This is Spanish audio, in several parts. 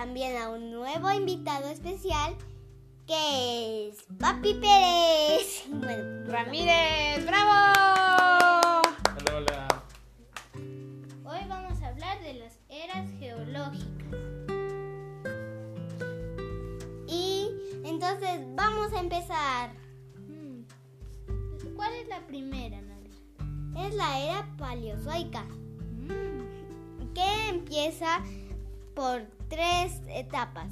también a un nuevo invitado especial que es Papi Pérez. Bueno, Ramírez, bravo. Hola, hola. Hoy vamos a hablar de las eras geológicas. Y entonces vamos a empezar. Hmm. ¿Cuál es la primera, Nadia? Es la era paleozoica, Hmm. que empieza por tres etapas.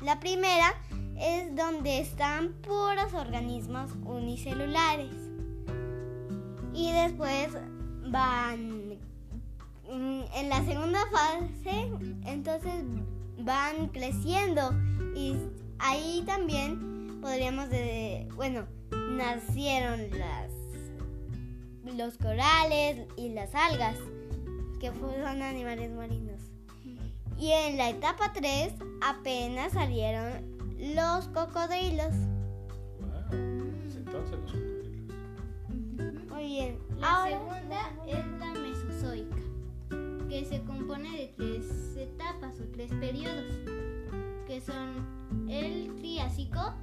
La primera es donde están puros organismos unicelulares. Y después van mm, en la segunda fase, entonces van creciendo y ahí también podríamos de, bueno, nacieron las los corales y las algas, que son animales marinos. Y en la etapa 3 apenas salieron los cocodrilos. Wow. Entonces los cocodrilos. Muy bien. La Ahora- segunda es la mesozoica, que se compone de tres etapas o tres periodos, que son el Triásico,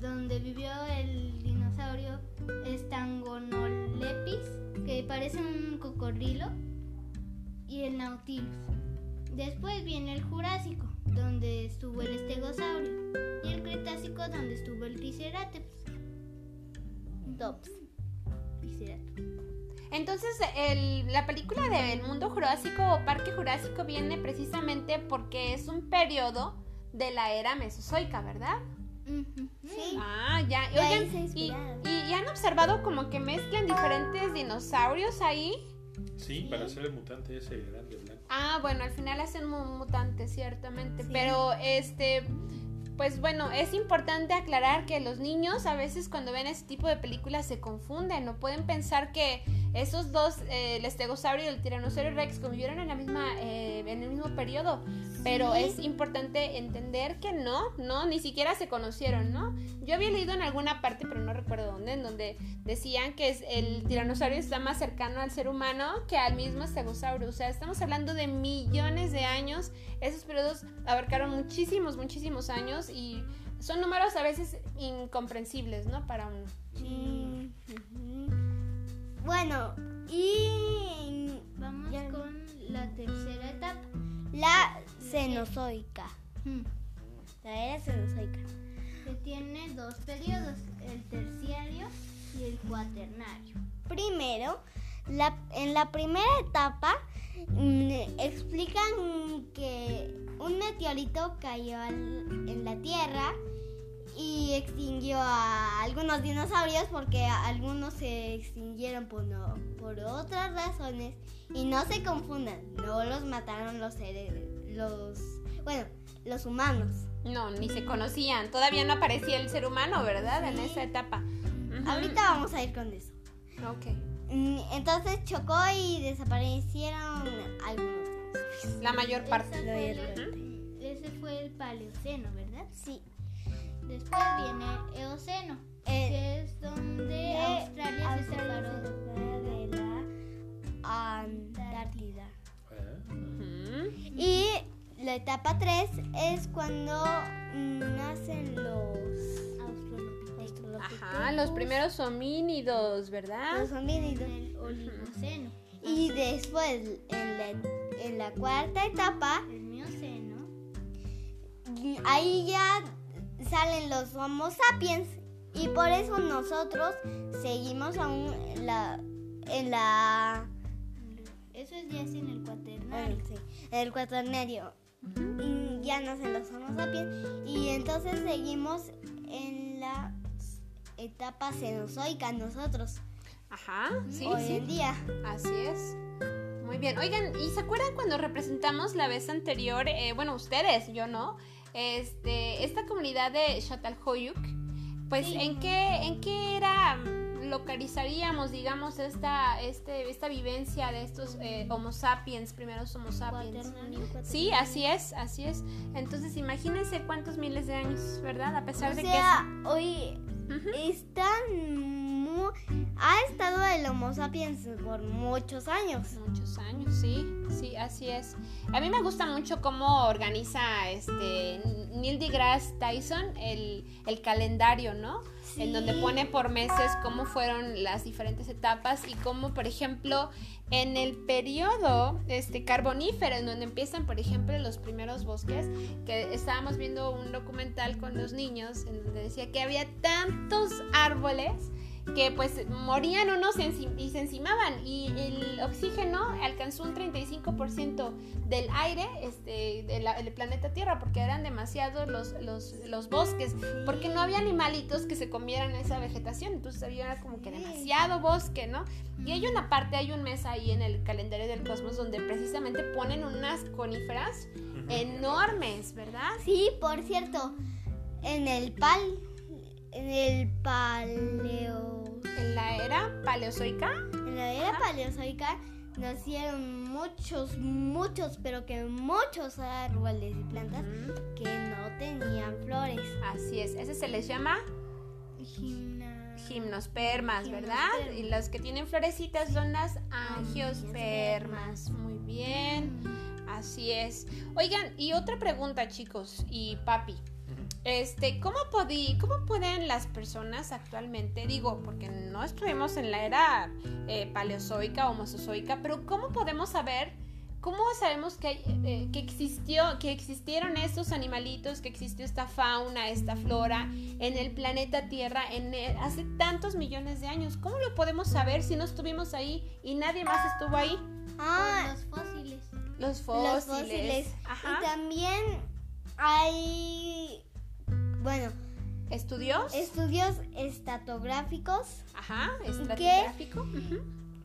donde vivió el dinosaurio Stangonolepis, que parece un cocodrilo, y el Nautilus. Después viene el Jurásico, donde estuvo el Estegosaurio, y el Cretácico, donde estuvo el Triceratops. Tops. Triceratops. Entonces, el- la película de El Mundo Jurásico o Parque Jurásico viene precisamente porque es un periodo de la era mesozoica, ¿verdad? Sí. Ah, ya. Oigan, y- y han observado como que mezclan diferentes dinosaurios ahí. Sí, para ser el mutante ese grande blanco. Ah, bueno, al final hacen mu- mutantes, ciertamente. Sí. Pero, este, pues bueno, es importante aclarar que los niños a veces cuando ven ese tipo de películas se confunden, no pueden pensar que esos dos, eh, el estegosaurio y el tiranosaurio rex, convivieron en la misma, eh, en el mismo periodo. Pero Sí. es importante entender que no, no, ni siquiera se conocieron, ¿no? Yo había leído en alguna parte, pero no recuerdo dónde, en donde decían que es- el tiranosaurio está más cercano al ser humano que al mismo estegosaurio. O sea, estamos hablando de millones de años. Esos periodos abarcaron muchísimos, muchísimos años y son números a veces incomprensibles, ¿no? Para uno. Sí. Bueno, y Vamos Ya. con la tercera etapa. La cenozoica. Hmm, La era cenozoica. Que tiene dos periodos, el terciario y el cuaternario. Primero, la- en la primera etapa mm, explican que un meteorito cayó al- en la Tierra y extinguió a algunos dinosaurios porque algunos se extinguieron por, no- por otras razones y no se confundan, no los mataron los seres, los, bueno, los humanos. No, ni se conocían. Todavía no aparecía el ser humano, ¿verdad? En esa etapa. Ahorita vamos a ir con eso. Ok. Mm, Entonces chocó y desaparecieron algunos. La mayor parte. fue Lo el- ese fue el paleoceno, ¿verdad? Sí. Después viene el eoceno, Eh, que es donde de Australia, se separó. de la Antártida. Y la etapa 3 es cuando nacen los Australopithecus. Ajá, los primeros homínidos, ¿verdad? Los homínidos. El oligoceno, Y después, en la, en la cuarta etapa, el mioceno, ahí ya salen los Homo sapiens. Y por eso nosotros seguimos aún en la, en la eso es ya es en el cuaternario. sí, el cuaternario. Y ya nacen los Homo sapiens. Y entonces seguimos en la etapa cenozoica nosotros, Ajá, sí, hoy sí. en día. Así es. Muy bien. Oigan, ¿y se acuerdan cuando representamos la vez anterior? eh, bueno, ustedes, yo no. Este, esta comunidad de Çatalhöyük, pues, Sí. ¿en qué, en qué era mm, localizaríamos, digamos, esta, este, esta vivencia de estos eh, Homo sapiens, primeros Homo sapiens? Cuaternario. Sí, así es, así es. Entonces, imagínense cuántos miles de años, ¿verdad? A pesar O de sea, que hoy están mu- ha estado el Homo sapiens por muchos años. Muchos años, sí, sí, así es. A mí me gusta mucho cómo organiza este Neil deGrasse Tyson el, el calendario, ¿no? En donde pone por meses cómo fueron las diferentes etapas y cómo, por ejemplo, en el periodo este, carbonífero, en donde empiezan, por ejemplo, los primeros bosques, que estábamos viendo un documental con los niños, en donde decía que había tantos árboles que pues morían unos enci- y se encimaban y el oxígeno alcanzó un 35% del aire este, del planeta Tierra porque eran demasiados los, los, los bosques, porque no había animalitos que se comieran esa vegetación, entonces había como que demasiado bosque, ¿no? Y hay una parte, hay un mes ahí en el calendario del cosmos donde precisamente ponen unas coníferas enormes, ¿verdad? Sí, por cierto, en el pal, en el paleo, En la era paleozoica. en la era paleozoica nacieron muchos, muchos, pero que muchos árboles y plantas que no tenían flores. Así es, ese se les llama Gimna- gimnospermas, ¿verdad? Gimnospermas. Y los que tienen florecitas son las angiospermas. Muy bien, así es. Oigan, y otra pregunta, chicos, y papi. Este, ¿cómo, podí, ¿cómo pueden las personas actualmente, digo, porque no estuvimos en la era eh, paleozoica o mesozoica, pero cómo podemos saber, cómo sabemos que, eh, que existió, que existieron estos animalitos, que existió esta fauna, esta flora en el planeta Tierra en el- hace tantos millones de años? ¿Cómo lo podemos saber si no estuvimos ahí y nadie más estuvo ahí? Ah, Los fósiles. Los fósiles. los fósiles. Ajá. Y también hay, bueno, ¿Estudios? estudios estatográficos Ajá, estratigráfico.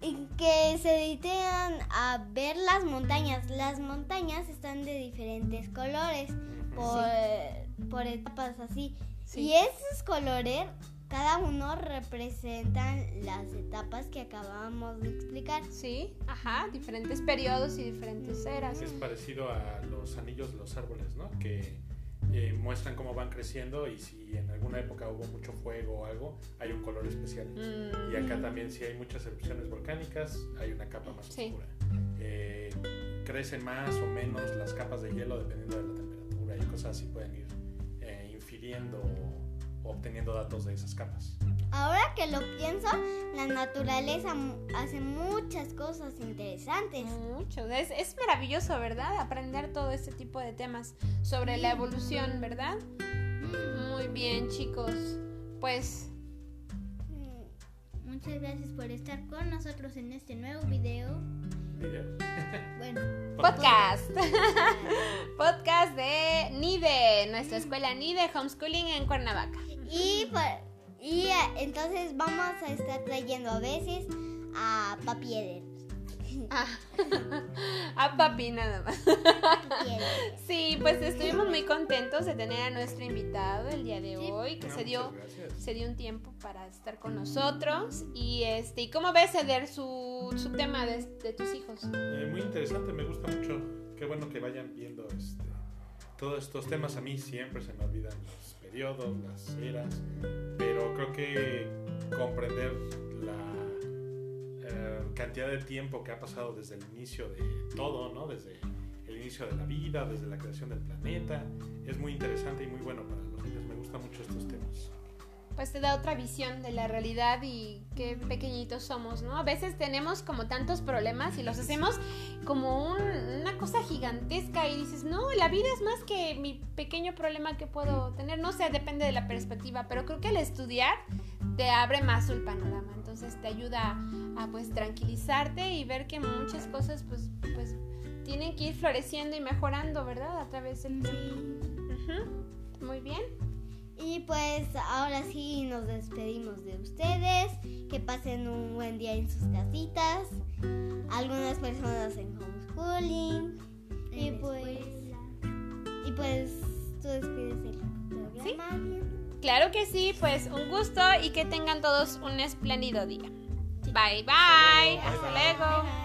Y que se dedican a ver las montañas. Las montañas están de diferentes colores por, por etapas así. Sí. Y esos colores, cada uno representan las etapas que acabamos de explicar. Sí, ajá, diferentes periodos y diferentes eras. Es parecido a los anillos de los árboles, ¿no? Que eh, muestran cómo van creciendo y si en alguna época hubo mucho fuego o algo, hay un color especial. Mm, Y acá también si hay muchas erupciones volcánicas, hay una capa más Sí. oscura. Eh, crecen más o menos las capas de hielo dependiendo de la temperatura y cosas así pueden ir eh, infiriendo o, o obteniendo datos de esas capas. Ahora que lo pienso, la naturaleza hace muchas cosas interesantes. Mucho. Es, es maravilloso, ¿verdad? Aprender todo este tipo de temas sobre la evolución, ¿verdad? Muy bien, chicos. Pues Mm, Muchas gracias por estar con nosotros en este nuevo video. Video. Bueno, podcast. podcast de NIDE, nuestra escuela NIDE Homeschooling en Cuernavaca. Y, por- y eh, entonces vamos a estar trayendo a veces a Papi Eder. Ah, a papi nada más. Sí, pues estuvimos muy contentos de tener a nuestro invitado el día de hoy, que se dio se dio un tiempo para estar con nosotros y este y cómo ves Eder su, su tema de, de tus hijos Eh, muy interesante, me gusta mucho. Qué bueno que vayan viendo este, todos estos temas. A mí siempre se me olvidan los periodos, las eras, pero creo que comprender la eh, cantidad de tiempo que ha pasado desde el inicio de todo, ¿no? Desde el inicio de la vida, desde la creación del planeta, es muy interesante y muy bueno para los niños. Me gustan mucho estos temas. Pues te da otra visión de la realidad y qué pequeñitos somos no a veces tenemos como tantos problemas y los hacemos como un- una cosa gigantesca y dices no la vida es más que mi pequeño problema que puedo tener no sé depende de la perspectiva pero creo que al estudiar te abre más el panorama. Entonces te ayuda a pues tranquilizarte y ver que muchas cosas pues pues tienen que ir floreciendo y mejorando verdad a través del tiempo. Ujú, muy bien Y pues ahora sí nos despedimos de ustedes. Que pasen un buen día en sus casitas. Algunas personas en homeschooling. Y en pues, escuela. y pues tú despides el programa. Ariel? Claro que sí, pues un gusto y que tengan todos un espléndido día. Bye bye. Hasta luego.